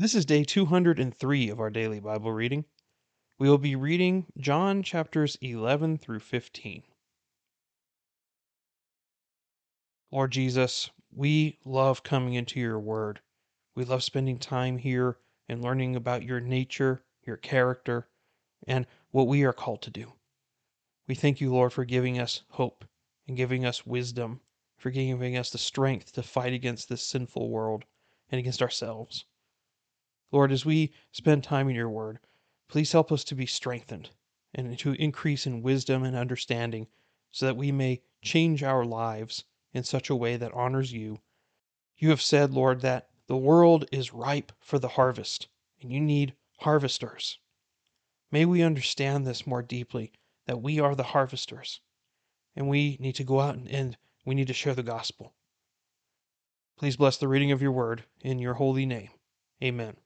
This is day 203 of our daily Bible reading. We will be reading John chapters 11 through 15. Lord Jesus, we love coming into your word. We love spending time here and learning about your nature, your character, and what we are called to do. We thank you, Lord, for giving us hope and giving us wisdom, for giving us the strength to fight against this sinful world and against ourselves. Lord, as we spend time in your word, please help us to be strengthened and to increase in wisdom and understanding so that we may change our lives in such a way that honors you. You have said, Lord, that the world is ripe for the harvest and you need harvesters. May we understand this more deeply that we are the harvesters and we need to go out and, and we need to share the gospel. Please bless the reading of your word in your holy name. Amen.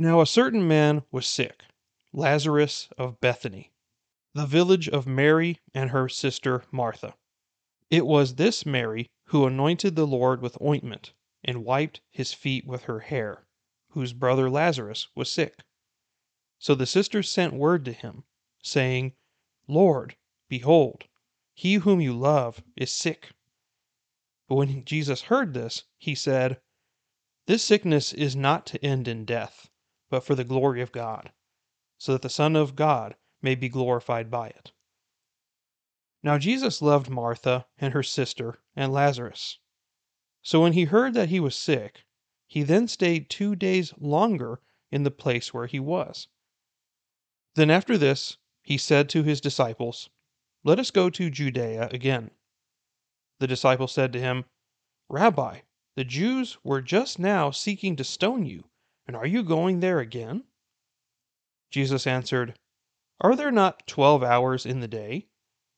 Now a certain man was sick, Lazarus of Bethany, the village of Mary and her sister Martha. It was this Mary who anointed the Lord with ointment and wiped his feet with her hair, whose brother Lazarus was sick. So the sisters sent word to him, saying, Lord, behold, he whom you love is sick. But when Jesus heard this, he said, This sickness is not to end in death but for the glory of God, so that the Son of God may be glorified by it. Now Jesus loved Martha and her sister and Lazarus. So when he heard that he was sick, he then stayed two days longer in the place where he was. Then after this, he said to his disciples, Let us go to Judea again. The disciples said to him, Rabbi, the Jews were just now seeking to stone you and are you going there again? Jesus answered, Are there not twelve hours in the day?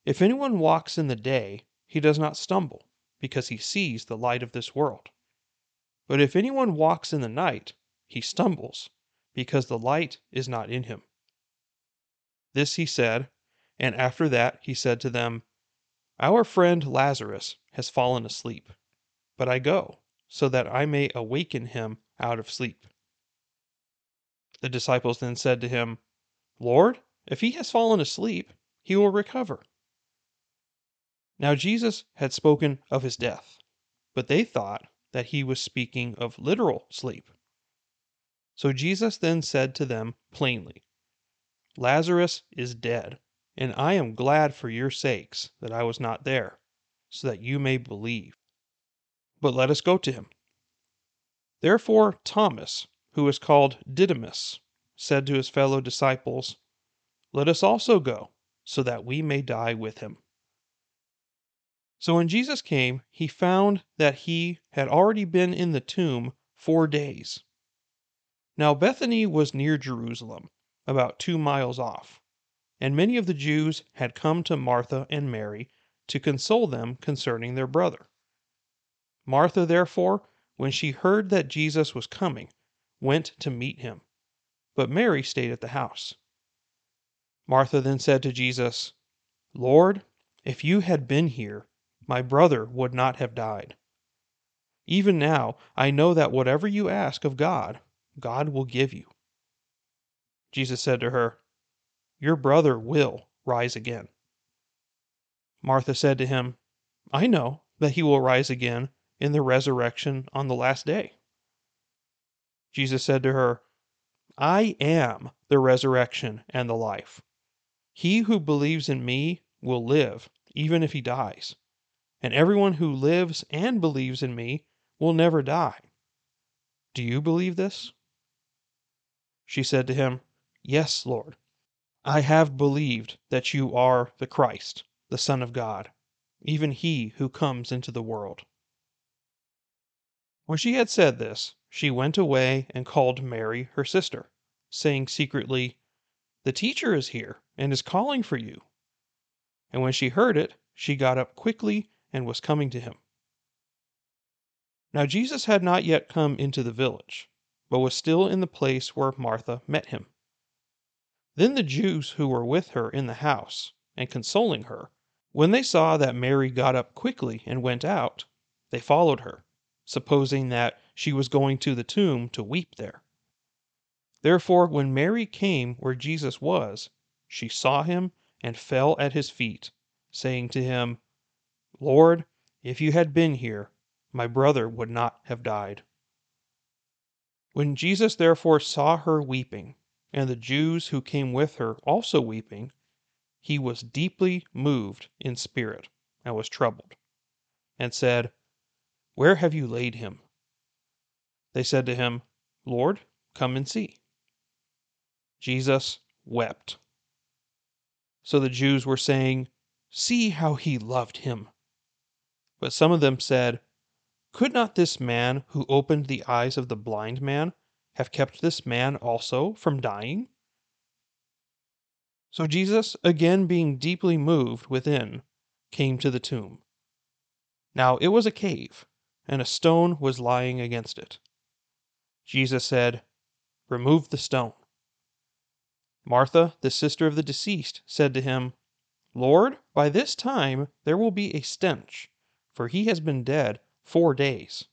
If anyone walks in the day, he does not stumble, because he sees the light of this world. But if anyone walks in the night, he stumbles, because the light is not in him. This he said, and after that he said to them, Our friend Lazarus has fallen asleep, but I go, so that I may awaken him out of sleep. The disciples then said to him, Lord, if he has fallen asleep, he will recover. Now Jesus had spoken of his death, but they thought that he was speaking of literal sleep. So Jesus then said to them plainly, Lazarus is dead, and I am glad for your sakes that I was not there, so that you may believe. But let us go to him. Therefore Thomas, who is called Didymus, said to his fellow disciples, Let us also go, so that we may die with him. So when Jesus came, he found that he had already been in the tomb four days. Now Bethany was near Jerusalem, about two miles off, and many of the Jews had come to Martha and Mary to console them concerning their brother. Martha, therefore, when she heard that Jesus was coming, went to meet him, but Mary stayed at the house. Martha then said to Jesus, Lord, if you had been here, my brother would not have died. Even now, I know that whatever you ask of God, God will give you. Jesus said to her, Your brother will rise again. Martha said to him, I know that he will rise again in the resurrection on the last day. Jesus said to her, I am the resurrection and the life. He who believes in me will live, even if he dies. And everyone who lives and believes in me will never die. Do you believe this? She said to him, Yes, Lord. I have believed that you are the Christ, the Son of God, even he who comes into the world. When she had said this, she went away and called Mary, her sister, saying secretly, The teacher is here and is calling for you. And when she heard it, she got up quickly and was coming to him. Now Jesus had not yet come into the village, but was still in the place where Martha met him. Then the Jews who were with her in the house, and consoling her, when they saw that Mary got up quickly and went out, they followed her supposing that she was going to the tomb to weep there. Therefore, when Mary came where Jesus was, she saw him and fell at his feet, saying to him, Lord, if you had been here, my brother would not have died. When Jesus therefore saw her weeping, and the Jews who came with her also weeping, he was deeply moved in spirit, and was troubled, and said, Where have you laid him? They said to him, Lord, come and see. Jesus wept. So the Jews were saying, See how he loved him. But some of them said, Could not this man who opened the eyes of the blind man have kept this man also from dying? So Jesus, again being deeply moved within, came to the tomb. Now it was a cave, and a stone was lying against it. Jesus said, Remove the stone. Martha, the sister of the deceased, said to him, Lord, by this time there will be a stench, for he has been dead four days.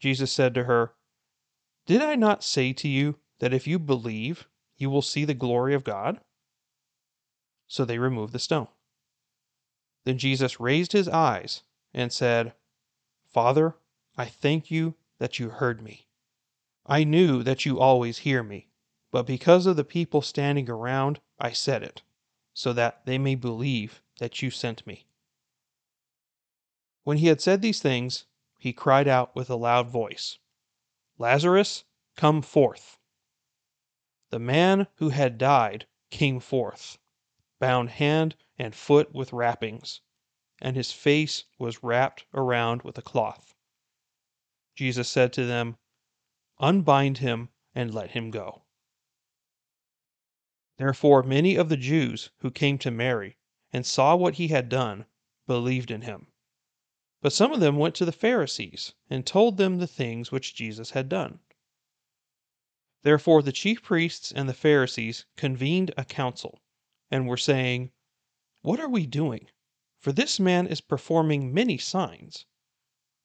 Jesus said to her, Did I not say to you that if you believe, you will see the glory of God? So they removed the stone. Then Jesus raised his eyes and said, Father, I thank you that you heard me. I knew that you always hear me, but because of the people standing around, I said it, so that they may believe that you sent me. When he had said these things, he cried out with a loud voice, Lazarus, come forth. The man who had died came forth, bound hand and foot with wrappings, and his face was wrapped around with a cloth. Jesus said to them, Unbind him and let him go. Therefore many of the Jews who came to Mary and saw what he had done believed in him. But some of them went to the Pharisees and told them the things which Jesus had done. Therefore the chief priests and the Pharisees convened a council, and were saying, What are we doing? For this man is performing many signs.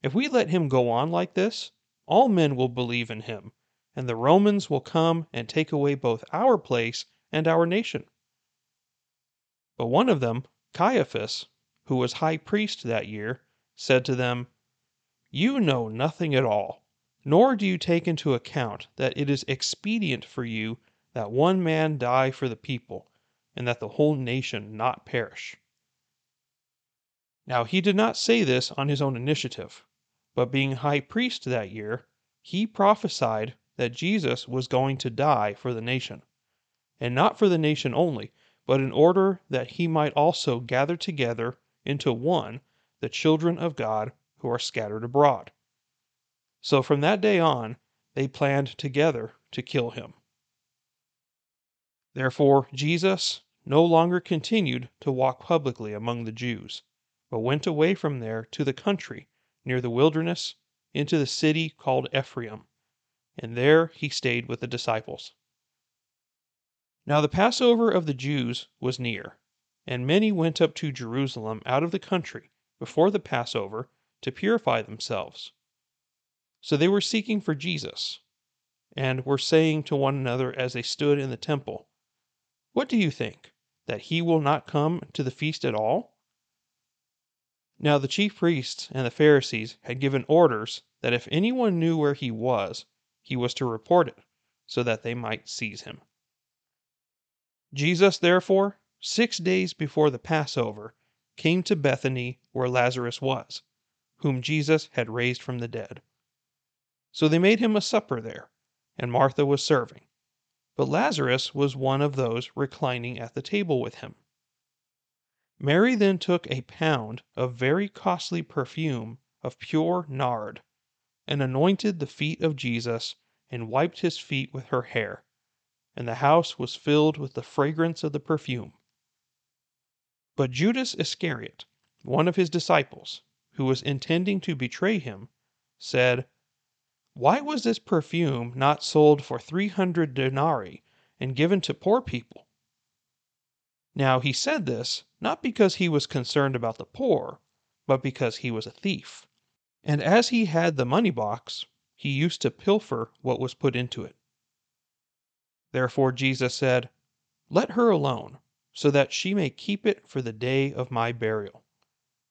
If we let him go on like this, all men will believe in him, and the Romans will come and take away both our place and our nation. But one of them, Caiaphas, who was high priest that year, said to them, You know nothing at all, nor do you take into account that it is expedient for you that one man die for the people, and that the whole nation not perish. Now he did not say this on his own initiative, but being high priest that year, he prophesied that Jesus was going to die for the nation and not for the nation only, but in order that he might also gather together into one the children of God who are scattered abroad. So from that day on, they planned together to kill him. Therefore, Jesus no longer continued to walk publicly among the Jews, but went away from there to the country near the wilderness into the city called Ephraim, and there he stayed with the disciples. Now the Passover of the Jews was near, and many went up to Jerusalem out of the country before the Passover to purify themselves. So they were seeking for Jesus, and were saying to one another as they stood in the temple, What do you think? That he will not come to the feast at all? Now the chief priests and the Pharisees had given orders that if anyone knew where he was, he was to report it, so that they might seize him. Jesus, therefore, six days before the Passover, came to Bethany where Lazarus was, whom Jesus had raised from the dead. So they made him a supper there, and Martha was serving. But Lazarus was one of those reclining at the table with him. Mary then took a pound of very costly perfume of pure nard, and anointed the feet of Jesus, and wiped his feet with her hair and the house was filled with the fragrance of the perfume. But Judas Iscariot, one of his disciples, who was intending to betray him, said, Why was this perfume not sold for three hundred denarii and given to poor people? Now he said this not because he was concerned about the poor, but because he was a thief. And as he had the money box, he used to pilfer what was put into it. Therefore Jesus said, Let her alone, so that she may keep it for the day of my burial.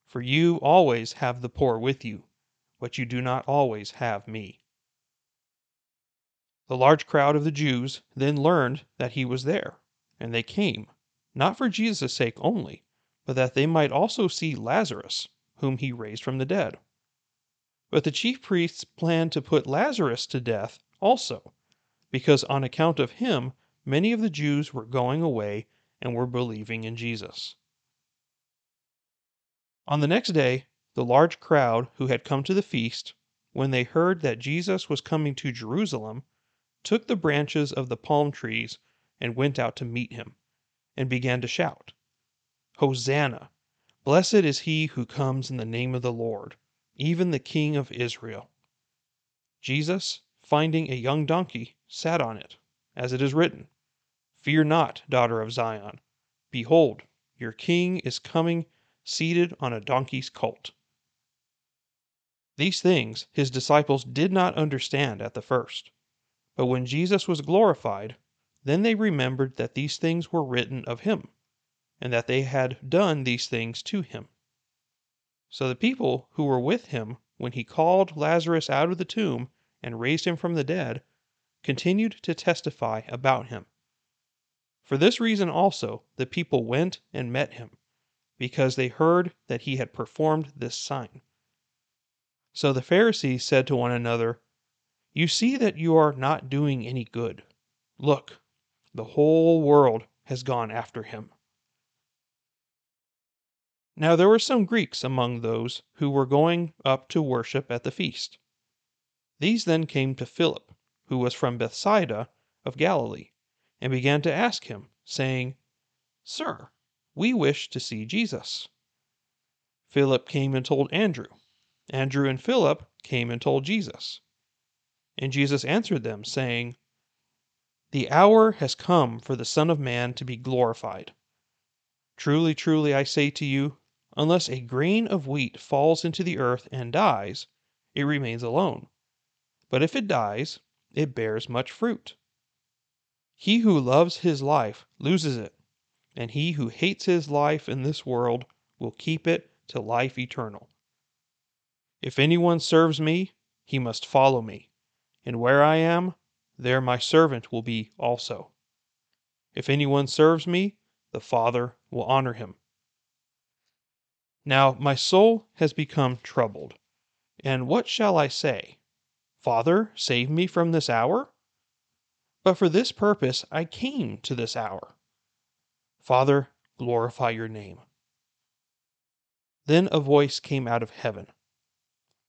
For you always have the poor with you, but you do not always have me. The large crowd of the Jews then learned that he was there, and they came, not for Jesus' sake only, but that they might also see Lazarus, whom he raised from the dead. But the chief priests planned to put Lazarus to death also because on account of him many of the Jews were going away and were believing in Jesus. On the next day, the large crowd who had come to the feast, when they heard that Jesus was coming to Jerusalem, took the branches of the palm trees and went out to meet him, and began to shout, Hosanna! Blessed is he who comes in the name of the Lord, even the King of Israel. Jesus, finding a young donkey, sat on it, as it is written, Fear not, daughter of Zion. Behold, your king is coming seated on a donkey's colt. These things his disciples did not understand at the first. But when Jesus was glorified, then they remembered that these things were written of him, and that they had done these things to him. So the people who were with him when he called Lazarus out of the tomb and raised him from the dead, continued to testify about him. For this reason also the people went and met him, because they heard that he had performed this sign. So the Pharisees said to one another, You see that you are not doing any good. Look, the whole world has gone after him. Now there were some Greeks among those who were going up to worship at the feast. These then came to Philip, who was from Bethsaida of Galilee, and began to ask him, saying, Sir, we wish to see Jesus. Philip came and told Andrew. Andrew and Philip came and told Jesus. And Jesus answered them, saying, The hour has come for the Son of Man to be glorified. Truly, truly, I say to you, unless a grain of wheat falls into the earth and dies, it remains alone. But if it dies, it bears much fruit. He who loves his life loses it, and he who hates his life in this world will keep it to life eternal. If anyone serves me, he must follow me, and where I am, there my servant will be also. If anyone serves me, the Father will honor him. Now my soul has become troubled, and what shall I say? Father, save me from this hour? But for this purpose I came to this hour. Father, glorify your name. Then a voice came out of heaven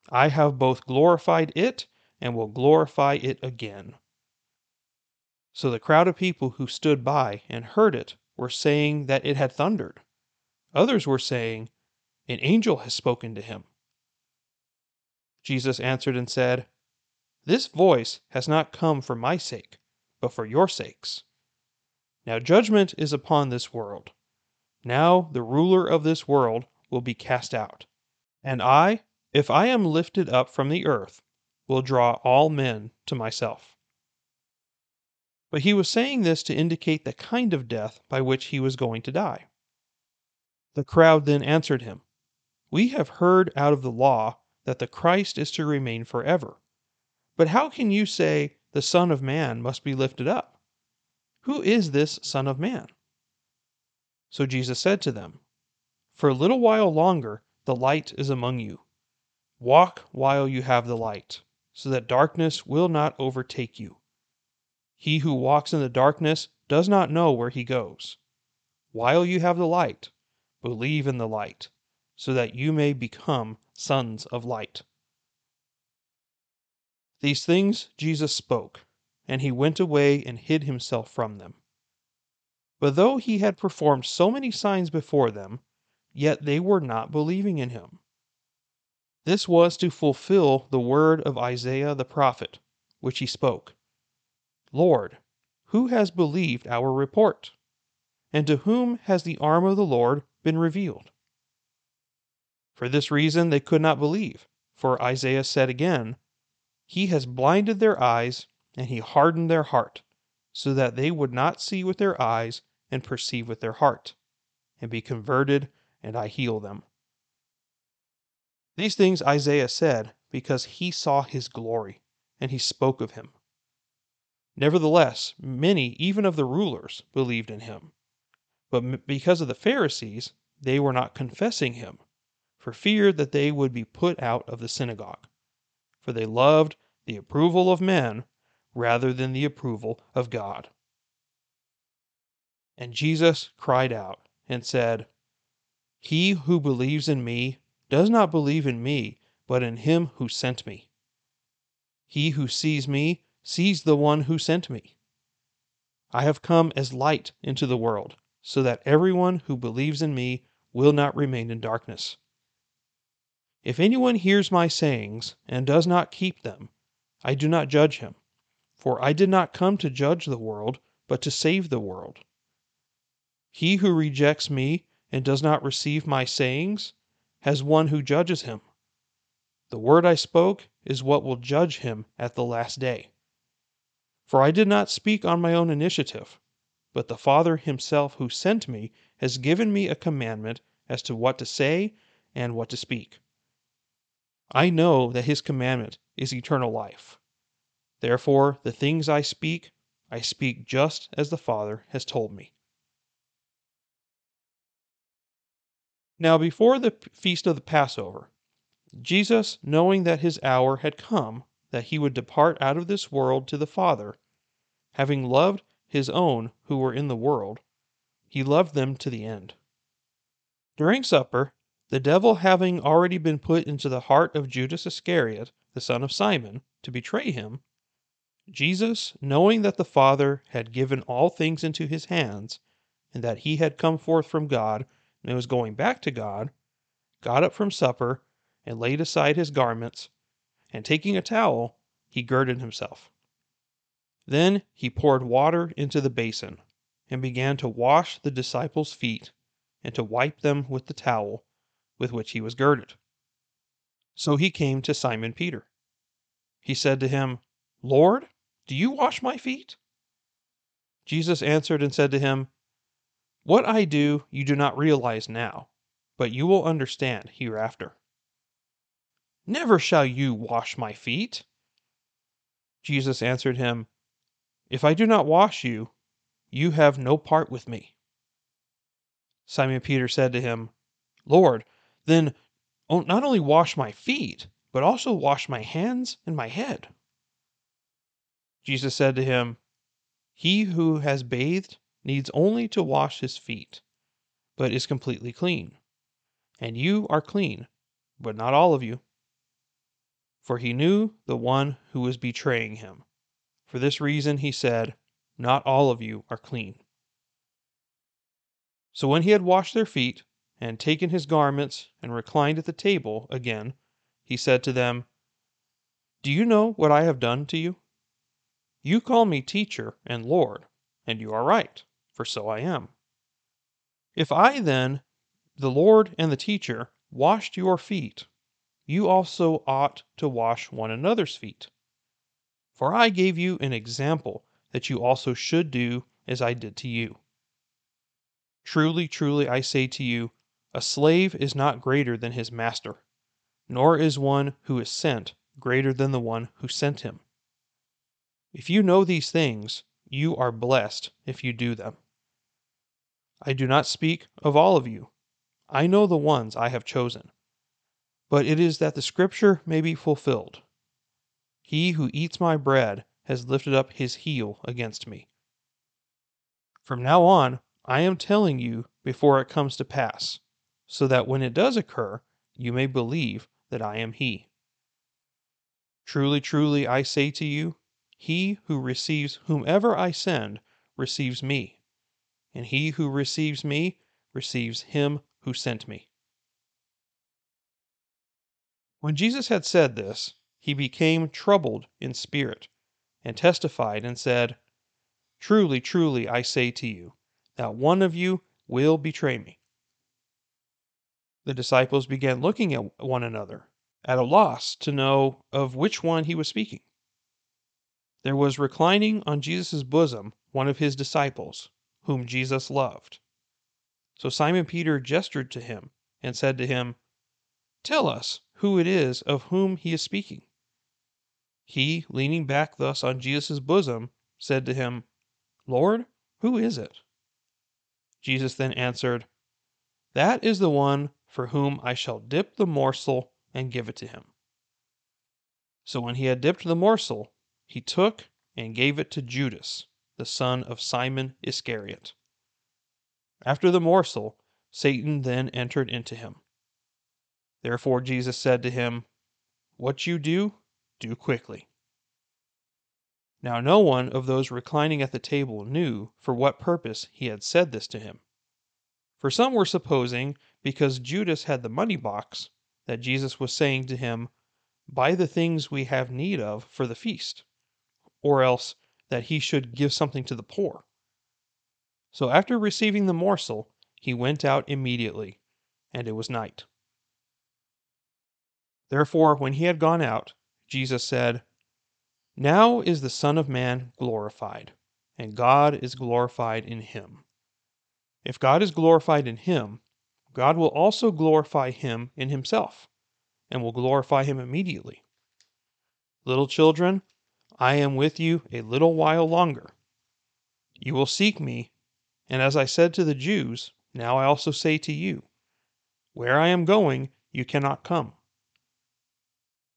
I have both glorified it and will glorify it again. So the crowd of people who stood by and heard it were saying that it had thundered. Others were saying, An angel has spoken to him. Jesus answered and said, this voice has not come for my sake, but for your sakes. Now judgment is upon this world. Now the ruler of this world will be cast out. And I, if I am lifted up from the earth, will draw all men to myself. But he was saying this to indicate the kind of death by which he was going to die. The crowd then answered him, We have heard out of the law that the Christ is to remain forever. But how can you say the Son of Man must be lifted up? Who is this Son of Man? So Jesus said to them, For a little while longer the light is among you. Walk while you have the light, so that darkness will not overtake you. He who walks in the darkness does not know where he goes. While you have the light, believe in the light, so that you may become sons of light. These things Jesus spoke, and he went away and hid himself from them. But though he had performed so many signs before them, yet they were not believing in him. This was to fulfill the word of Isaiah the prophet, which he spoke Lord, who has believed our report? And to whom has the arm of the Lord been revealed? For this reason they could not believe For Isaiah said again, He has blinded their eyes, and he hardened their heart, so that they would not see with their eyes and perceive with their heart, and be converted, and I heal them. These things Isaiah said because he saw his glory, and he spoke of him. Nevertheless, many, even of the rulers, believed in him. But because of the Pharisees, they were not confessing him, for fear that they would be put out of the synagogue. For they loved the approval of men rather than the approval of God. And Jesus cried out and said, He who believes in me does not believe in me, but in him who sent me. He who sees me sees the one who sent me. I have come as light into the world, so that everyone who believes in me will not remain in darkness. If anyone hears my sayings and does not keep them, I do not judge him, for I did not come to judge the world, but to save the world. He who rejects me and does not receive my sayings has one who judges him. The word I spoke is what will judge him at the last day. For I did not speak on my own initiative, but the Father himself who sent me has given me a commandment as to what to say and what to speak. I know that his commandment is eternal life. Therefore, the things I speak, I speak just as the Father has told me. Now, before the feast of the Passover, Jesus, knowing that his hour had come, that he would depart out of this world to the Father, having loved his own who were in the world, he loved them to the end. During supper, the devil having already been put into the heart of Judas Iscariot, the son of Simon, to betray him, Jesus, knowing that the Father had given all things into his hands, and that he had come forth from God and was going back to God, got up from supper, and laid aside his garments, and taking a towel, he girded himself. Then he poured water into the basin, and began to wash the disciples' feet, and to wipe them with the towel with which he was girded. So he came to Simon Peter. He said to him, Lord, do you wash my feet? Jesus answered and said to him, what I do you do not realize now, but you will understand hereafter. Never shall you wash my feet. Jesus answered him, If I do not wash you, you have no part with me. Simon Peter said to him, Lord, then not only wash my feet, but also wash my hands and my head. Jesus said to him, He who has bathed needs only to wash his feet, but is completely clean. And you are clean, but not all of you. For he knew the one who was betraying him. For this reason he said, Not all of you are clean. So when he had washed their feet, and taken his garments, and reclined at the table again, he said to them, Do you know what I have done to you? You call me teacher and Lord, and you are right for so I am. If I then, the Lord and the teacher, washed your feet, you also ought to wash one another's feet. For I gave you an example that you also should do as I did to you. Truly, truly, I say to you, a slave is not greater than his master, nor is one who is sent greater than the one who sent him. If you know these things, you are blessed if you do them. I do not speak of all of you. I know the ones I have chosen. But it is that the scripture may be fulfilled. He who eats my bread has lifted up his heel against me. From now on, I am telling you before it comes to pass, so that when it does occur, you may believe that I am he. Truly, truly, I say to you, he who receives whomever I send receives me and he who receives me receives him who sent me. When Jesus had said this, he became troubled in spirit, and testified and said, Truly, truly, I say to you, that one of you will betray me. The disciples began looking at one another. at a loss to know of which one he was speaking. There was reclining on Jesus' bosom one of his disciples, whom Jesus loved. So Simon Peter gestured to him and said to him, Tell us who it is of whom he is speaking. He, leaning back thus on Jesus' bosom, said to him, Lord, who is it? Jesus then answered, That is the one for whom I shall dip the morsel and give it to him. So when he had dipped the morsel, he took and gave it to Judas, the son of Simon Iscariot. After the morsel, Satan then entered into him. Therefore Jesus said to him, What you do, do quickly. Now no one of those reclining at the table knew for what purpose he had said this to him. For some were supposing, because Judas had the money box, that Jesus was saying to him, Buy the things we have need of for the feast, or else that he should give something to the poor. So after receiving the morsel, he went out immediately, and it was night. Therefore, when he had gone out, Jesus said, Now is the Son of Man glorified, and God is glorified in him. If God is glorified in him, God will also glorify him in himself, and will glorify him immediately. Little children, I am with you a little while longer. You will seek me, and as I said to the Jews, now I also say to you, Where I am going, you cannot come.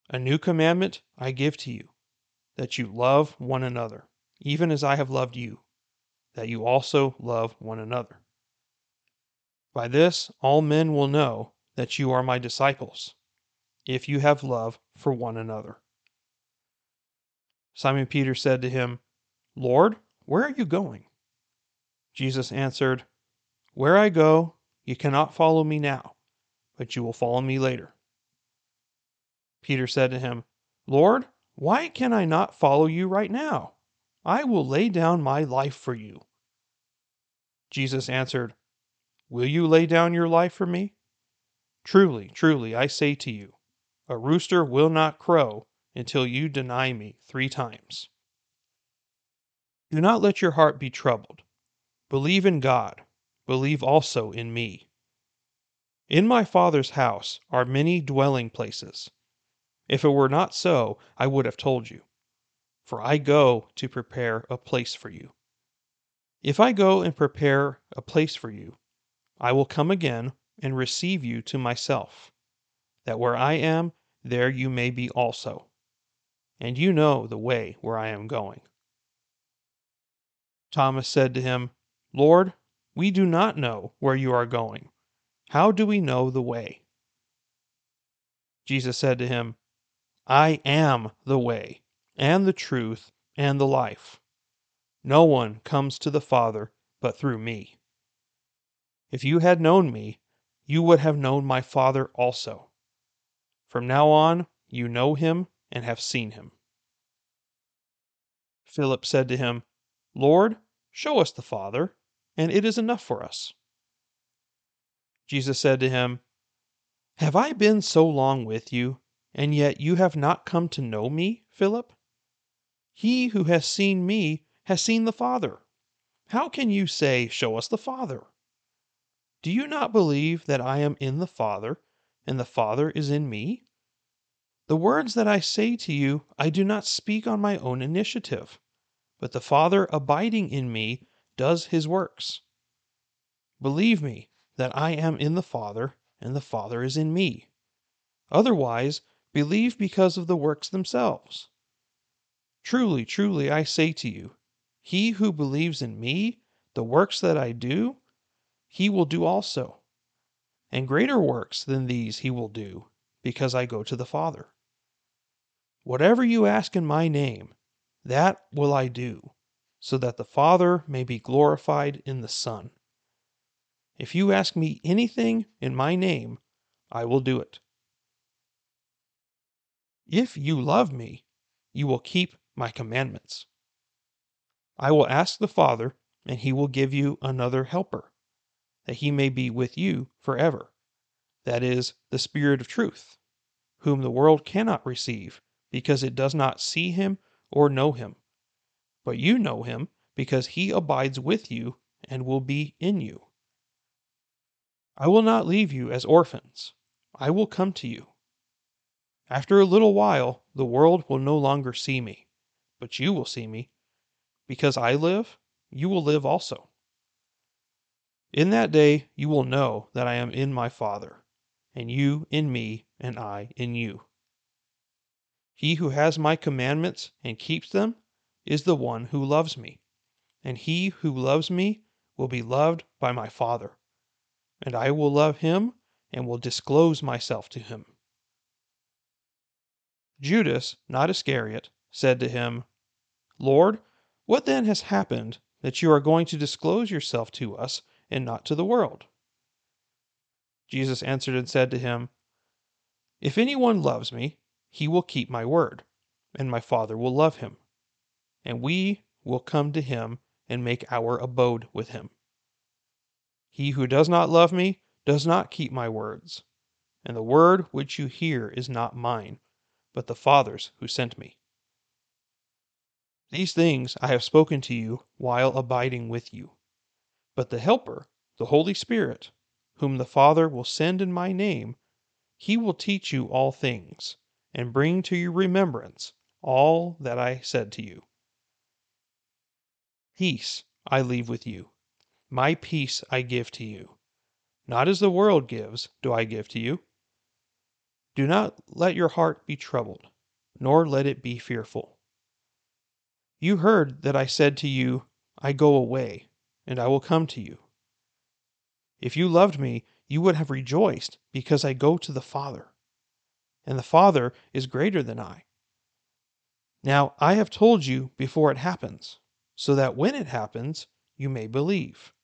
A new commandment I give to you, that you love one another, even as I have loved you, that you also love one another. By this all men will know that you are my disciples, if you have love for one another. Simon Peter said to him, Lord, where are you going? Jesus answered, Where I go, you cannot follow me now, but you will follow me later. Peter said to him, Lord, why can I not follow you right now? I will lay down my life for you. Jesus answered, Will you lay down your life for me? Truly, truly, I say to you, a rooster will not crow until you deny me three times. Do not let your heart be troubled. Believe in God, believe also in me. In my Father's house are many dwelling places. If it were not so, I would have told you. For I go to prepare a place for you. If I go and prepare a place for you, I will come again and receive you to myself, that where I am, there you may be also. And you know the way where I am going. Thomas said to him, Lord, we do not know where you are going. How do we know the way? Jesus said to him, I am the way, and the truth, and the life. No one comes to the Father but through me. If you had known me, you would have known my Father also. From now on, you know him and have seen him. Philip said to him, Lord, show us the Father, and it is enough for us. Jesus said to him, Have I been so long with you, and yet you have not come to know me, Philip? He who has seen me has seen the Father. How can you say, Show us the Father? Do you not believe that I am in the Father, and the Father is in me? The words that I say to you, I do not speak on my own initiative, but the Father abiding in me does his works. Believe me that I am in the Father, and the Father is in me. Otherwise, Believe because of the works themselves. Truly, truly, I say to you, he who believes in me, the works that I do, he will do also. And greater works than these he will do, because I go to the Father. Whatever you ask in my name, that will I do, so that the Father may be glorified in the Son. If you ask me anything in my name, I will do it. If you love me, you will keep my commandments. I will ask the Father, and he will give you another helper, that he may be with you forever. That is the Spirit of truth, whom the world cannot receive, because it does not see him or know him. But you know him, because he abides with you and will be in you. I will not leave you as orphans, I will come to you. After a little while, the world will no longer see me, but you will see me. Because I live, you will live also. In that day you will know that I am in my Father, and you in me, and I in you. He who has my commandments and keeps them is the one who loves me, and he who loves me will be loved by my Father, and I will love him and will disclose myself to him. Judas, not Iscariot, said to him, Lord, what then has happened that you are going to disclose yourself to us and not to the world? Jesus answered and said to him, If anyone loves me, he will keep my word, and my Father will love him, and we will come to him and make our abode with him. He who does not love me does not keep my words, and the word which you hear is not mine but the Father's who sent me. These things I have spoken to you while abiding with you. But the Helper, the Holy Spirit, whom the Father will send in my name, he will teach you all things, and bring to your remembrance all that I said to you. Peace I leave with you, my peace I give to you. Not as the world gives, do I give to you. Do not let your heart be troubled, nor let it be fearful. You heard that I said to you, I go away, and I will come to you. If you loved me, you would have rejoiced, because I go to the Father, and the Father is greater than I. Now I have told you before it happens, so that when it happens, you may believe.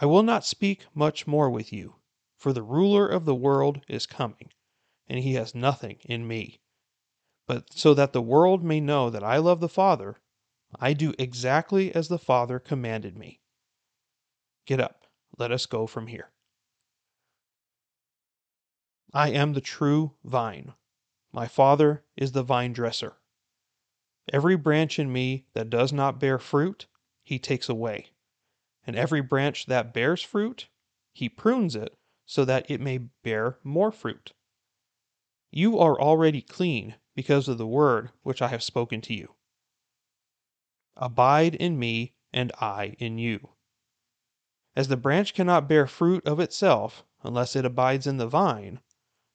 I will not speak much more with you, for the ruler of the world is coming and he has nothing in me. But so that the world may know that I love the Father, I do exactly as the Father commanded me. Get up, let us go from here. I am the true vine. My Father is the vine dresser. Every branch in me that does not bear fruit, he takes away. And every branch that bears fruit, he prunes it so that it may bear more fruit. You are already clean because of the word which I have spoken to you. Abide in me, and I in you. As the branch cannot bear fruit of itself unless it abides in the vine,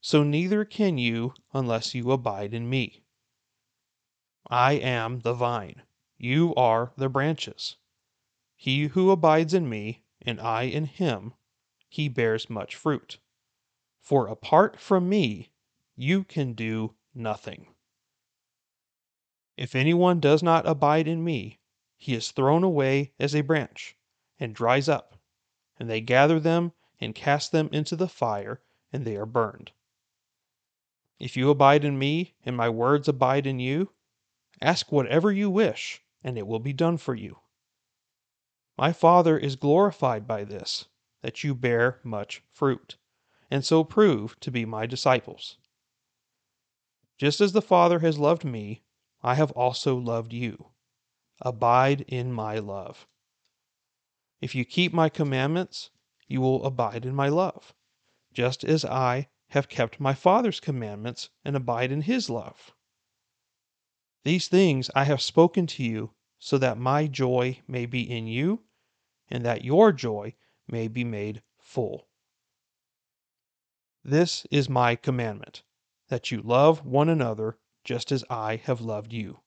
so neither can you unless you abide in me. I am the vine, you are the branches. He who abides in me, and I in him, he bears much fruit. For apart from me, you can do nothing. If anyone does not abide in me, he is thrown away as a branch, and dries up, and they gather them and cast them into the fire, and they are burned. If you abide in me, and my words abide in you, ask whatever you wish, and it will be done for you. My Father is glorified by this, that you bear much fruit, and so prove to be my disciples. Just as the Father has loved me, I have also loved you. Abide in my love. If you keep my commandments, you will abide in my love, just as I have kept my Father's commandments and abide in his love. These things I have spoken to you so that my joy may be in you and that your joy may be made full. This is my commandment that you love one another just as I have loved you.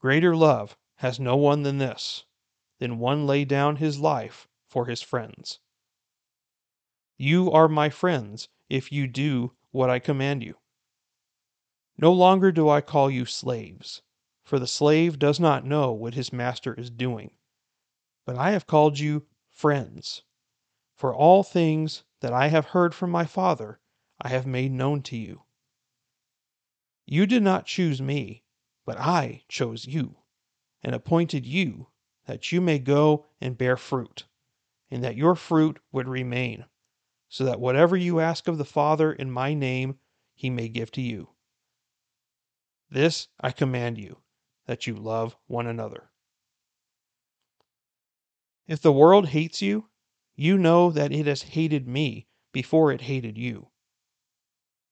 Greater love has no one than this, than one lay down his life for his friends. You are my friends if you do what I command you. No longer do I call you slaves, for the slave does not know what his master is doing. But I have called you friends, for all things that I have heard from my Father I have made known to you. You did not choose me, but I chose you, and appointed you that you may go and bear fruit, and that your fruit would remain, so that whatever you ask of the Father in my name, he may give to you. This I command you, that you love one another. If the world hates you, you know that it has hated me before it hated you.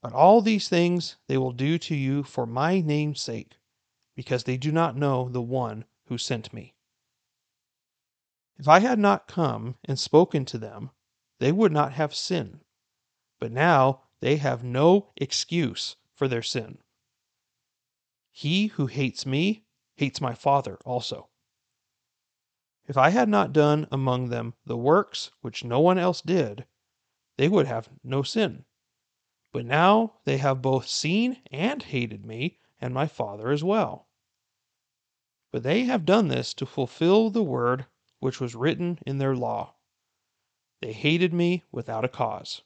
But all these things they will do to you for my name's sake, because they do not know the one who sent me. If I had not come and spoken to them, they would not have sin. But now they have no excuse for their sin. He who hates me hates my Father also. If I had not done among them the works which no one else did, they would have no sin. But now they have both seen and hated me and my Father as well. But they have done this to fulfill the word which was written in their law. They hated me without a cause.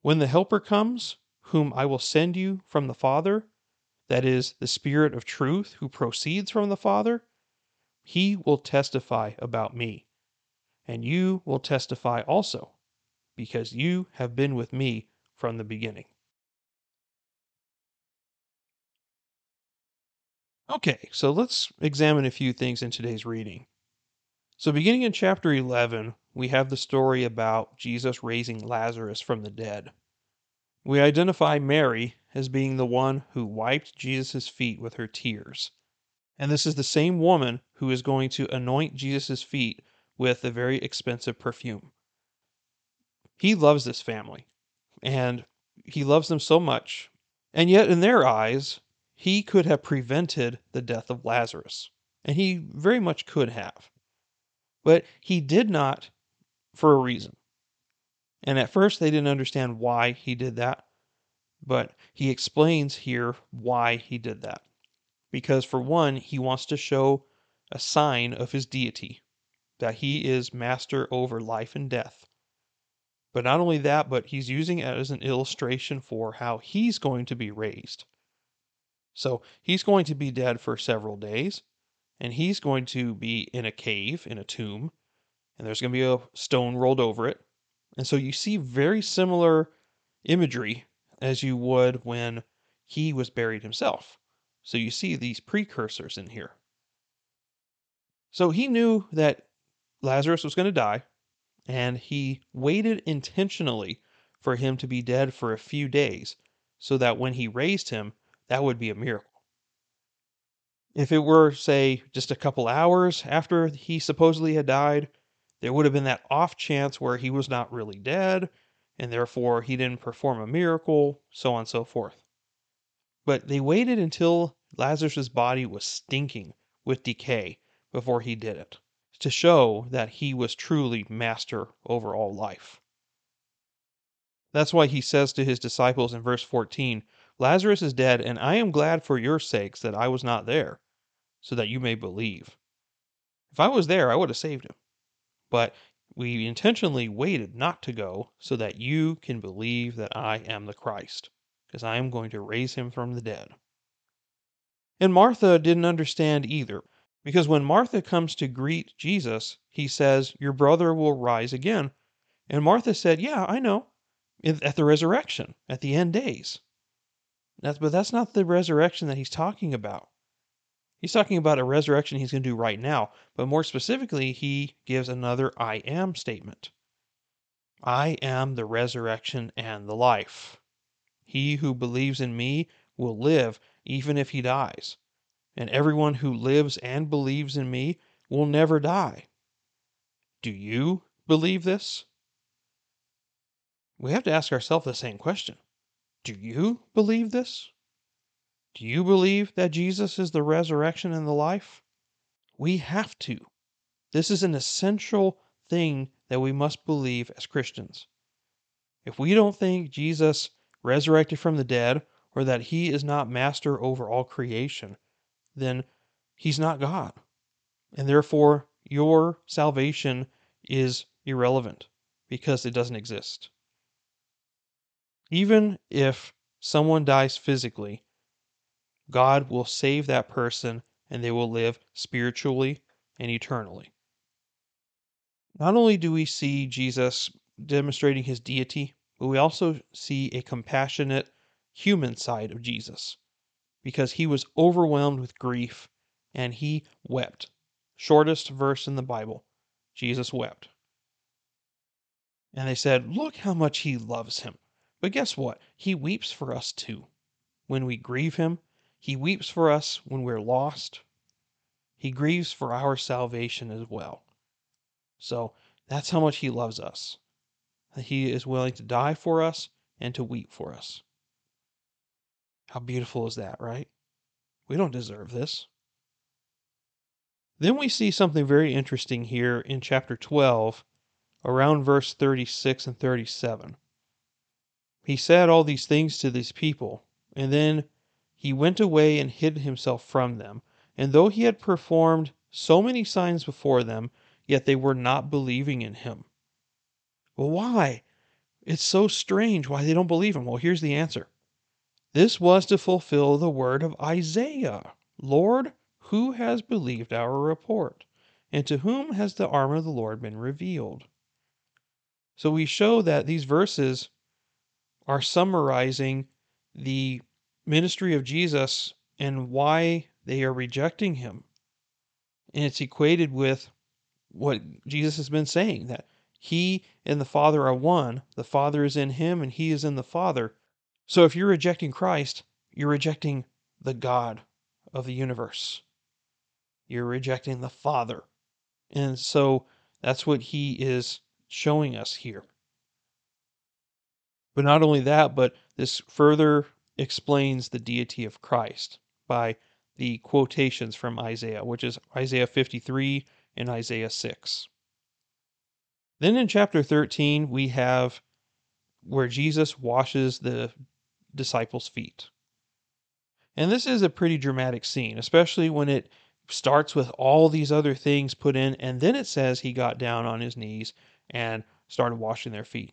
When the Helper comes, whom I will send you from the Father, that is, the Spirit of truth who proceeds from the Father, he will testify about me. And you will testify also, because you have been with me from the beginning. Okay, so let's examine a few things in today's reading. So, beginning in chapter 11, we have the story about Jesus raising Lazarus from the dead. We identify Mary as being the one who wiped Jesus' feet with her tears. And this is the same woman who is going to anoint Jesus' feet with a very expensive perfume. He loves this family, and he loves them so much. And yet, in their eyes, he could have prevented the death of Lazarus, and he very much could have. But he did not for a reason. And at first, they didn't understand why he did that. But he explains here why he did that. Because, for one, he wants to show a sign of his deity, that he is master over life and death. But not only that, but he's using it as an illustration for how he's going to be raised. So he's going to be dead for several days, and he's going to be in a cave, in a tomb, and there's going to be a stone rolled over it. And so you see very similar imagery as you would when he was buried himself. So you see these precursors in here. So he knew that Lazarus was going to die, and he waited intentionally for him to be dead for a few days, so that when he raised him, that would be a miracle. If it were, say, just a couple hours after he supposedly had died, there would have been that off chance where he was not really dead, and therefore he didn't perform a miracle, so on and so forth. But they waited until Lazarus' body was stinking with decay before he did it, to show that he was truly master over all life. That's why he says to his disciples in verse 14, Lazarus is dead, and I am glad for your sakes that I was not there, so that you may believe. If I was there, I would have saved him. But we intentionally waited not to go so that you can believe that I am the Christ, because I am going to raise him from the dead. And Martha didn't understand either, because when Martha comes to greet Jesus, he says, Your brother will rise again. And Martha said, Yeah, I know, at the resurrection, at the end days. That's, but that's not the resurrection that he's talking about. He's talking about a resurrection he's going to do right now, but more specifically, he gives another I am statement. I am the resurrection and the life. He who believes in me will live even if he dies, and everyone who lives and believes in me will never die. Do you believe this? We have to ask ourselves the same question Do you believe this? Do you believe that Jesus is the resurrection and the life? We have to. This is an essential thing that we must believe as Christians. If we don't think Jesus resurrected from the dead or that he is not master over all creation, then he's not God. And therefore, your salvation is irrelevant because it doesn't exist. Even if someone dies physically, God will save that person and they will live spiritually and eternally. Not only do we see Jesus demonstrating his deity, but we also see a compassionate human side of Jesus because he was overwhelmed with grief and he wept. Shortest verse in the Bible Jesus wept. And they said, Look how much he loves him. But guess what? He weeps for us too. When we grieve him, he weeps for us when we're lost. He grieves for our salvation as well. So that's how much he loves us. He is willing to die for us and to weep for us. How beautiful is that, right? We don't deserve this. Then we see something very interesting here in chapter 12, around verse 36 and 37. He said all these things to these people, and then he went away and hid himself from them. And though he had performed so many signs before them, yet they were not believing in him. Well, why? It's so strange why they don't believe him. Well, here's the answer. This was to fulfill the word of Isaiah Lord, who has believed our report? And to whom has the arm of the Lord been revealed? So we show that these verses are summarizing the ministry of Jesus and why they are rejecting him. And it's equated with what Jesus has been saying that he and the Father are one, the Father is in him, and he is in the Father. So if you're rejecting Christ, you're rejecting the God of the universe you're rejecting the Father. And so that's what he is showing us here. But not only that, but this further explains the deity of Christ by the quotations from Isaiah, which is Isaiah 53 and Isaiah 6. Then in chapter 13, we have where Jesus washes the disciples' feet. And this is a pretty dramatic scene, especially when it starts with all these other things put in, and then it says he got down on his knees and started washing their feet.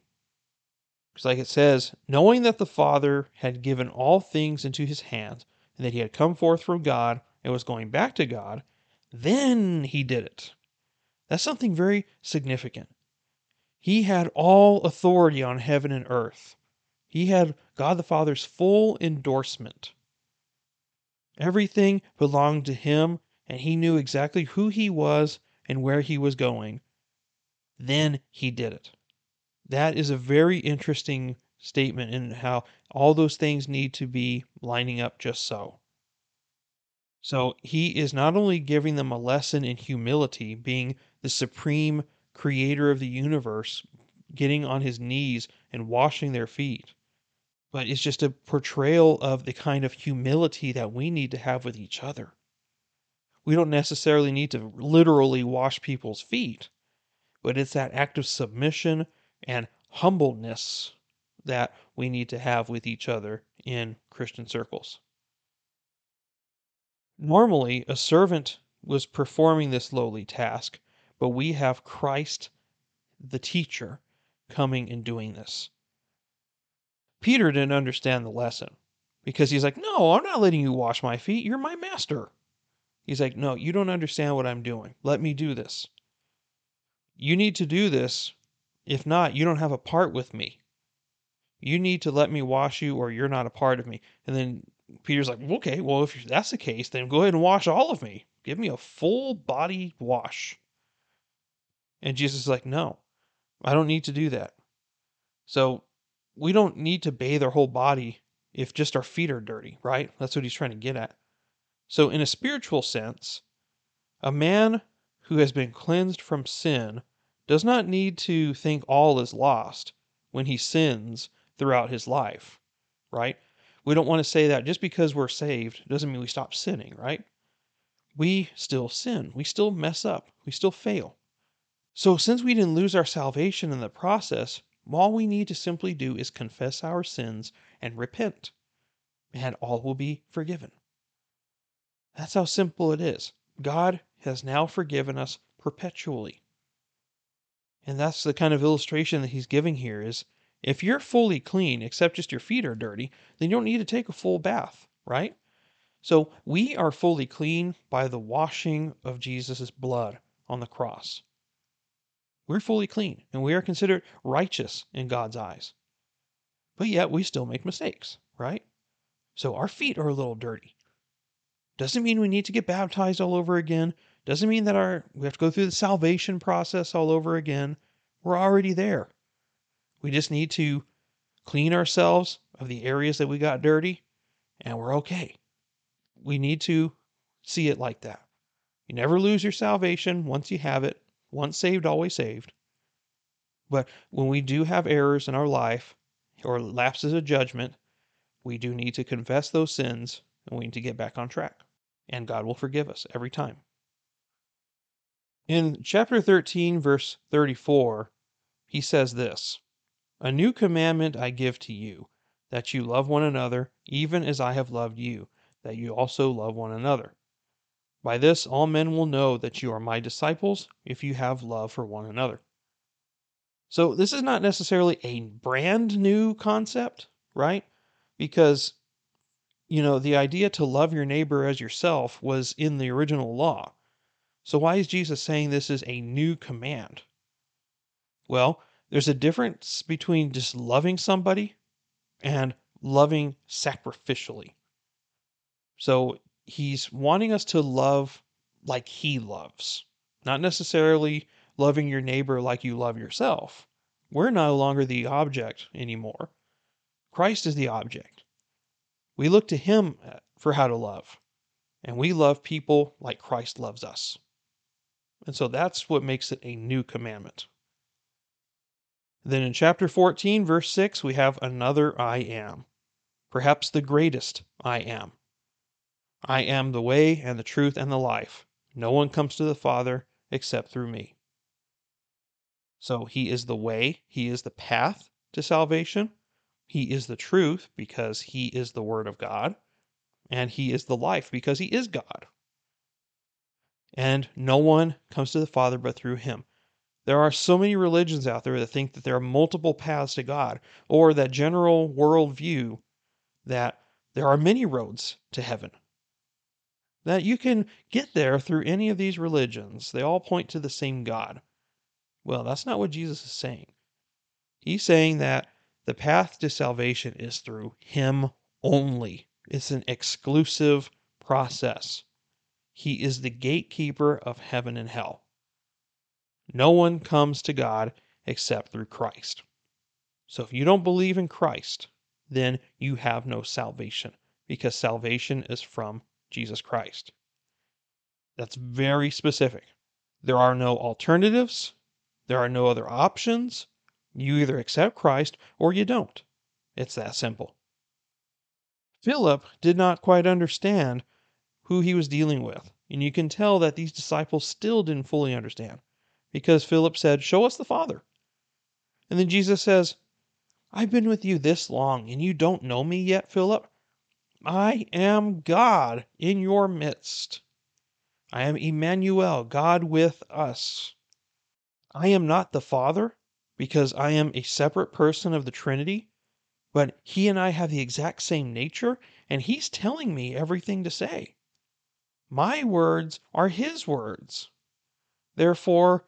It's like it says, knowing that the Father had given all things into his hands, and that he had come forth from God and was going back to God, then he did it. That's something very significant. He had all authority on heaven and earth. He had God the Father's full endorsement. Everything belonged to him, and he knew exactly who he was and where he was going, then he did it. That is a very interesting statement in how all those things need to be lining up just so. So he is not only giving them a lesson in humility, being the supreme creator of the universe, getting on his knees and washing their feet, but it's just a portrayal of the kind of humility that we need to have with each other. We don't necessarily need to literally wash people's feet, but it's that act of submission and humbleness that we need to have with each other in Christian circles. Normally, a servant was performing this lowly task, but we have Christ, the teacher, coming and doing this. Peter didn't understand the lesson because he's like, No, I'm not letting you wash my feet. You're my master. He's like, No, you don't understand what I'm doing. Let me do this. You need to do this. If not, you don't have a part with me. You need to let me wash you, or you're not a part of me. And then Peter's like, Okay, well, if that's the case, then go ahead and wash all of me. Give me a full body wash. And Jesus is like, No, I don't need to do that. So we don't need to bathe our whole body if just our feet are dirty, right? That's what he's trying to get at. So, in a spiritual sense, a man who has been cleansed from sin does not need to think all is lost when he sins throughout his life, right? We don't want to say that just because we're saved doesn't mean we stop sinning, right? We still sin. We still mess up. We still fail. So, since we didn't lose our salvation in the process, All we need to simply do is confess our sins and repent, and all will be forgiven. That's how simple it is. God has now forgiven us perpetually. And that's the kind of illustration that he's giving here is if you're fully clean, except just your feet are dirty, then you don't need to take a full bath, right? So we are fully clean by the washing of Jesus' blood on the cross. We're fully clean and we are considered righteous in God's eyes. But yet we still make mistakes, right? So our feet are a little dirty. Doesn't mean we need to get baptized all over again. Doesn't mean that our we have to go through the salvation process all over again. We're already there. We just need to clean ourselves of the areas that we got dirty and we're okay. We need to see it like that. You never lose your salvation once you have it. Once saved, always saved. But when we do have errors in our life or lapses of judgment, we do need to confess those sins and we need to get back on track and God will forgive us every time. In chapter 13, verse 34, he says this A new commandment I give to you, that you love one another, even as I have loved you, that you also love one another. By this all men will know that you are my disciples, if you have love for one another. So, this is not necessarily a brand new concept, right? Because you know, the idea to love your neighbor as yourself was in the original law. So why is Jesus saying this is a new command? Well, there's a difference between just loving somebody and loving sacrificially. So he's wanting us to love like he loves, not necessarily loving your neighbor like you love yourself. We're no longer the object anymore. Christ is the object. We look to Him uh, for how to love, and we love people like Christ loves us. And so that's what makes it a new commandment. Then in chapter 14, verse 6, we have another I am, perhaps the greatest I am. I am the way and the truth and the life. No one comes to the Father except through me. So he is the way, he is the path to salvation. He is the truth because he is the Word of God, and he is the life because he is God. And no one comes to the Father but through him. There are so many religions out there that think that there are multiple paths to God, or that general worldview that there are many roads to heaven. That you can get there through any of these religions. They all point to the same God. Well, that's not what Jesus is saying. He's saying that the path to salvation is through Him only. It's an exclusive process. He is the gatekeeper of heaven and hell. No one comes to God except through Christ. So if you don't believe in Christ, then you have no salvation because salvation is from Jesus Christ. That's very specific. There are no alternatives, there are no other options, you either accept Christ or you don't. It's that simple. Philip did not quite understand who he was dealing with, and you can tell that these disciples still didn't fully understand because Philip said, Show us the Father. And then Jesus says, I've been with you this long, and you don't know me yet, Philip? I am God in your midst. I am Emmanuel, God with us. I am not the Father, because I am a separate person of the Trinity, but he and I have the exact same nature, and he's telling me everything to say. My words are his words. Therefore,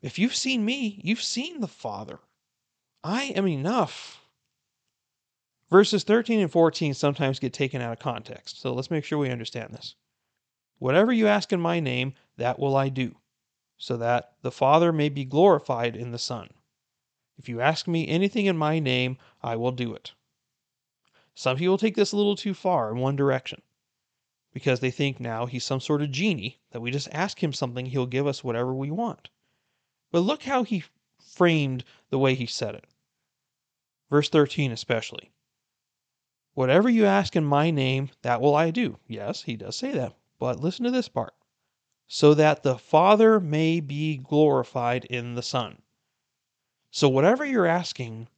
if you've seen me, you've seen the Father. I am enough. Verses 13 and 14 sometimes get taken out of context, so let's make sure we understand this. Whatever you ask in my name, that will I do, so that the Father may be glorified in the Son. If you ask me anything in my name, I will do it. Some people take this a little too far in one direction because they think now he's some sort of genie that we just ask him something, he'll give us whatever we want. But look how he framed the way he said it. Verse 13, especially. Whatever you ask in my name, that will I do. Yes, he does say that. But listen to this part. So that the Father may be glorified in the Son. So, whatever you're asking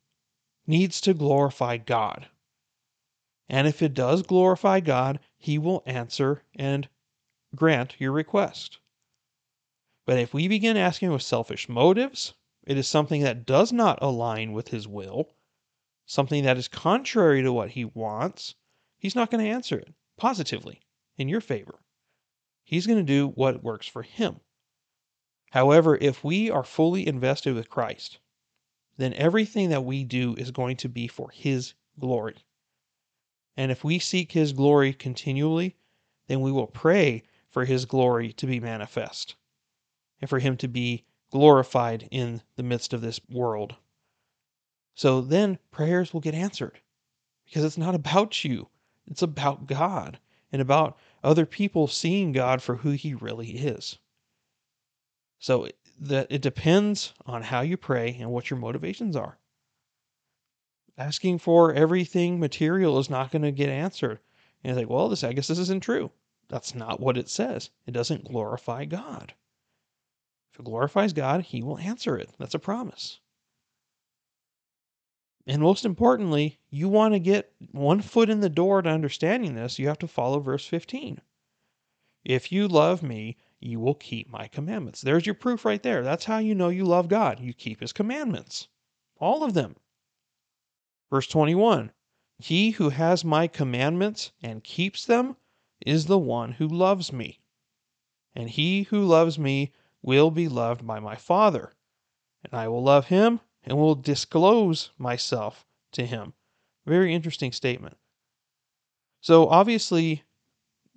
needs to glorify God. And if it does glorify God, He will answer and grant your request. But if we begin asking with selfish motives, it is something that does not align with His will, something that is contrary to what He wants, He's not going to answer it positively in your favor. He's going to do what works for Him. However, if we are fully invested with Christ, then everything that we do is going to be for His glory. And if we seek His glory continually, then we will pray for His glory to be manifest and for Him to be glorified in the midst of this world. So then prayers will get answered because it's not about you, it's about God and about other people seeing God for who He really is. So that it depends on how you pray and what your motivations are. Asking for everything material is not going to get answered. And it's like, well, this I guess this isn't true. That's not what it says. It doesn't glorify God. If it glorifies God, He will answer it. That's a promise. And most importantly, you want to get one foot in the door to understanding this, you have to follow verse 15. If you love me, you will keep my commandments. There's your proof right there. That's how you know you love God. You keep his commandments, all of them. Verse 21 He who has my commandments and keeps them is the one who loves me. And he who loves me will be loved by my Father. And I will love him and will disclose myself to him. Very interesting statement. So, obviously,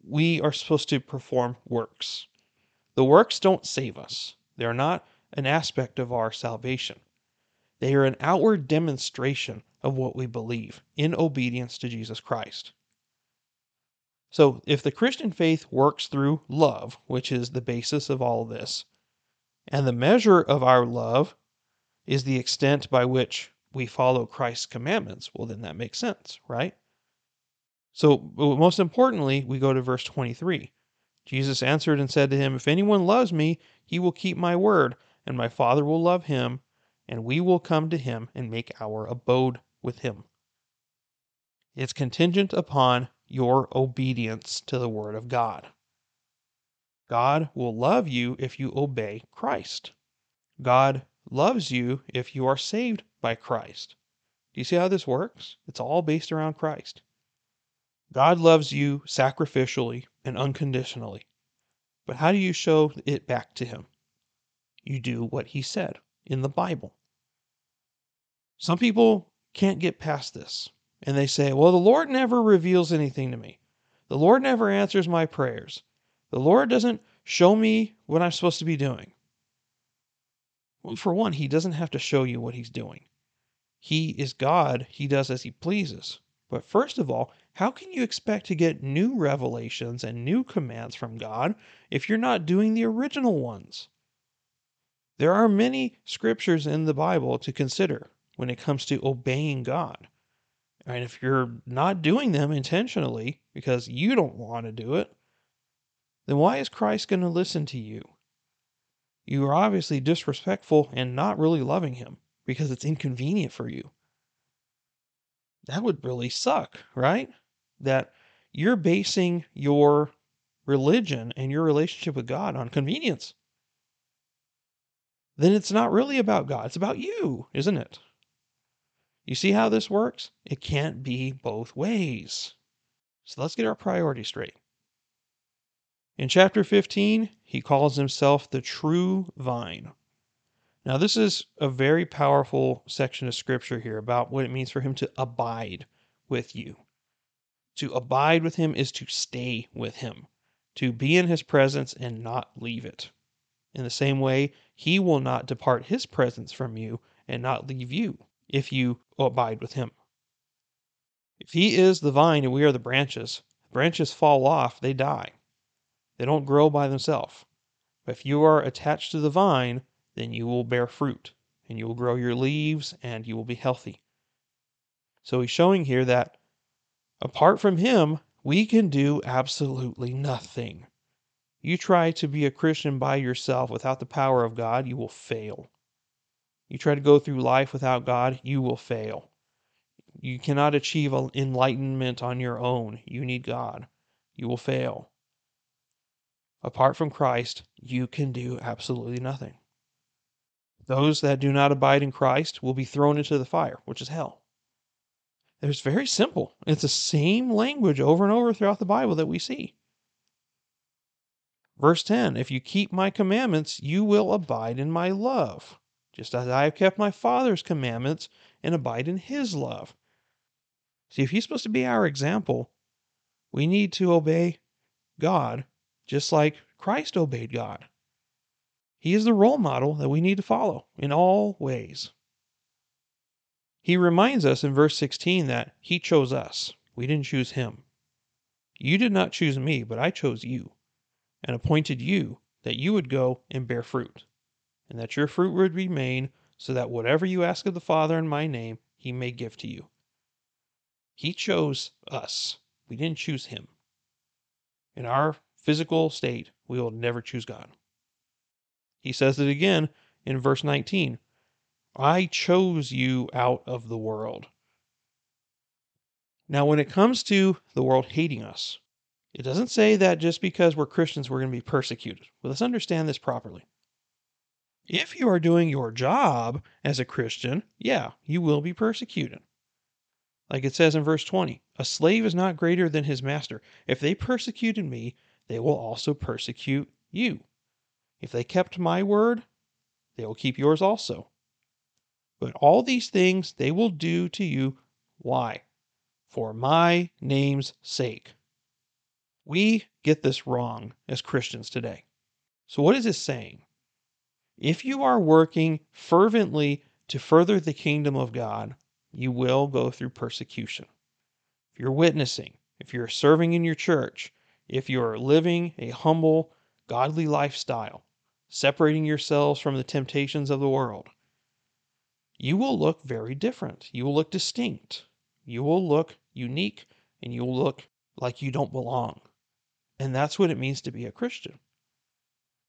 we are supposed to perform works. The works don't save us, they are not an aspect of our salvation. They are an outward demonstration of what we believe in obedience to Jesus Christ. So, if the Christian faith works through love, which is the basis of all of this, and the measure of our love is the extent by which we follow Christ's commandments, well, then that makes sense, right? So, most importantly, we go to verse 23. Jesus answered and said to him, If anyone loves me, he will keep my word, and my Father will love him, and we will come to him and make our abode with him. It's contingent upon your obedience to the word of God. God will love you if you obey Christ. God loves you if you are saved by Christ. Do you see how this works? It's all based around Christ. God loves you sacrificially and unconditionally. But how do you show it back to Him? You do what He said in the Bible. Some people can't get past this and they say, well, the Lord never reveals anything to me. The Lord never answers my prayers. The Lord doesn't show me what I'm supposed to be doing. For one, He doesn't have to show you what He's doing. He is God, He does as He pleases. But first of all, how can you expect to get new revelations and new commands from God if you're not doing the original ones? There are many scriptures in the Bible to consider when it comes to obeying God. And if you're not doing them intentionally because you don't want to do it, then why is Christ going to listen to you? You are obviously disrespectful and not really loving Him because it's inconvenient for you that would really suck, right? That you're basing your religion and your relationship with God on convenience. Then it's not really about God, it's about you, isn't it? You see how this works? It can't be both ways. So let's get our priorities straight. In chapter 15, he calls himself the true vine. Now, this is a very powerful section of scripture here about what it means for him to abide with you. To abide with him is to stay with him, to be in his presence and not leave it. In the same way, he will not depart his presence from you and not leave you if you abide with him. If he is the vine and we are the branches, branches fall off, they die. They don't grow by themselves. But if you are attached to the vine, then you will bear fruit and you will grow your leaves and you will be healthy. So he's showing here that apart from him, we can do absolutely nothing. You try to be a Christian by yourself without the power of God, you will fail. You try to go through life without God, you will fail. You cannot achieve enlightenment on your own. You need God. You will fail. Apart from Christ, you can do absolutely nothing. Those that do not abide in Christ will be thrown into the fire, which is hell. It's very simple. It's the same language over and over throughout the Bible that we see. Verse 10 If you keep my commandments, you will abide in my love, just as I have kept my Father's commandments and abide in his love. See, if he's supposed to be our example, we need to obey God just like Christ obeyed God. He is the role model that we need to follow in all ways. He reminds us in verse 16 that He chose us. We didn't choose Him. You did not choose me, but I chose you and appointed you that you would go and bear fruit, and that your fruit would remain, so that whatever you ask of the Father in my name, He may give to you. He chose us. We didn't choose Him. In our physical state, we will never choose God. He says it again in verse 19 I chose you out of the world. Now, when it comes to the world hating us, it doesn't say that just because we're Christians, we're going to be persecuted. Well, let's understand this properly. If you are doing your job as a Christian, yeah, you will be persecuted. Like it says in verse 20, a slave is not greater than his master. If they persecuted me, they will also persecute you. If they kept my word, they will keep yours also. But all these things they will do to you. Why? For my name's sake. We get this wrong as Christians today. So, what is this saying? If you are working fervently to further the kingdom of God, you will go through persecution. If you're witnessing, if you're serving in your church, if you're living a humble, godly lifestyle, separating yourselves from the temptations of the world, you will look very different. You will look distinct. You will look unique and you will look like you don't belong. And that's what it means to be a Christian.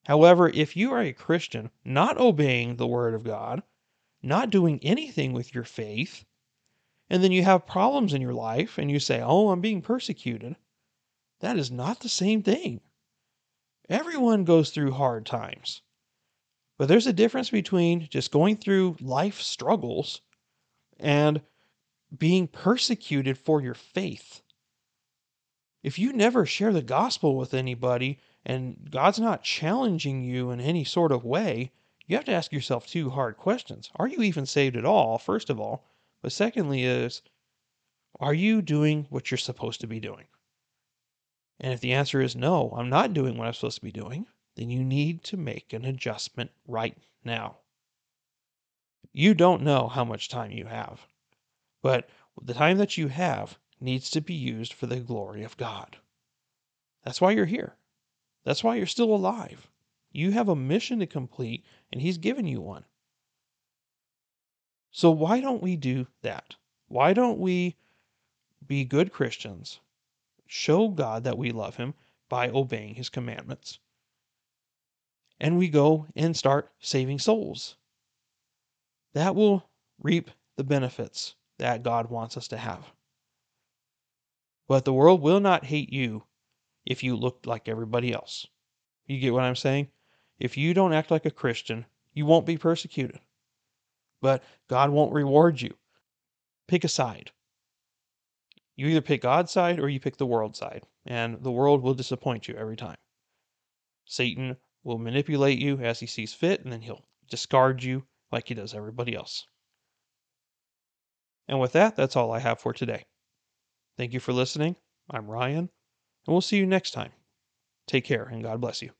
However, if you are a Christian not obeying the Word of God, not doing anything with your faith, and then you have problems in your life and you say, Oh, I'm being persecuted, that is not the same thing. Everyone goes through hard times. But there's a difference between just going through life struggles and being persecuted for your faith. If you never share the gospel with anybody and God's not challenging you in any sort of way, you have to ask yourself two hard questions. Are you even saved at all, first of all? But secondly, is are you doing what you're supposed to be doing? And if the answer is no, I'm not doing what I'm supposed to be doing, then you need to make an adjustment right now. You don't know how much time you have, but the time that you have needs to be used for the glory of God. That's why you're here. That's why you're still alive. You have a mission to complete, and He's given you one. So, why don't we do that? Why don't we be good Christians, show God that we love Him by obeying His commandments, and we go and start saving souls. That will reap the benefits that God wants us to have. But the world will not hate you if you look like everybody else. You get what I'm saying? If you don't act like a Christian, you won't be persecuted. But God won't reward you. Pick a side. You either pick God's side or you pick the world's side, and the world will disappoint you every time. Satan will manipulate you as he sees fit, and then he'll discard you like he does everybody else. And with that, that's all I have for today. Thank you for listening. I'm Ryan, and we'll see you next time. Take care, and God bless you.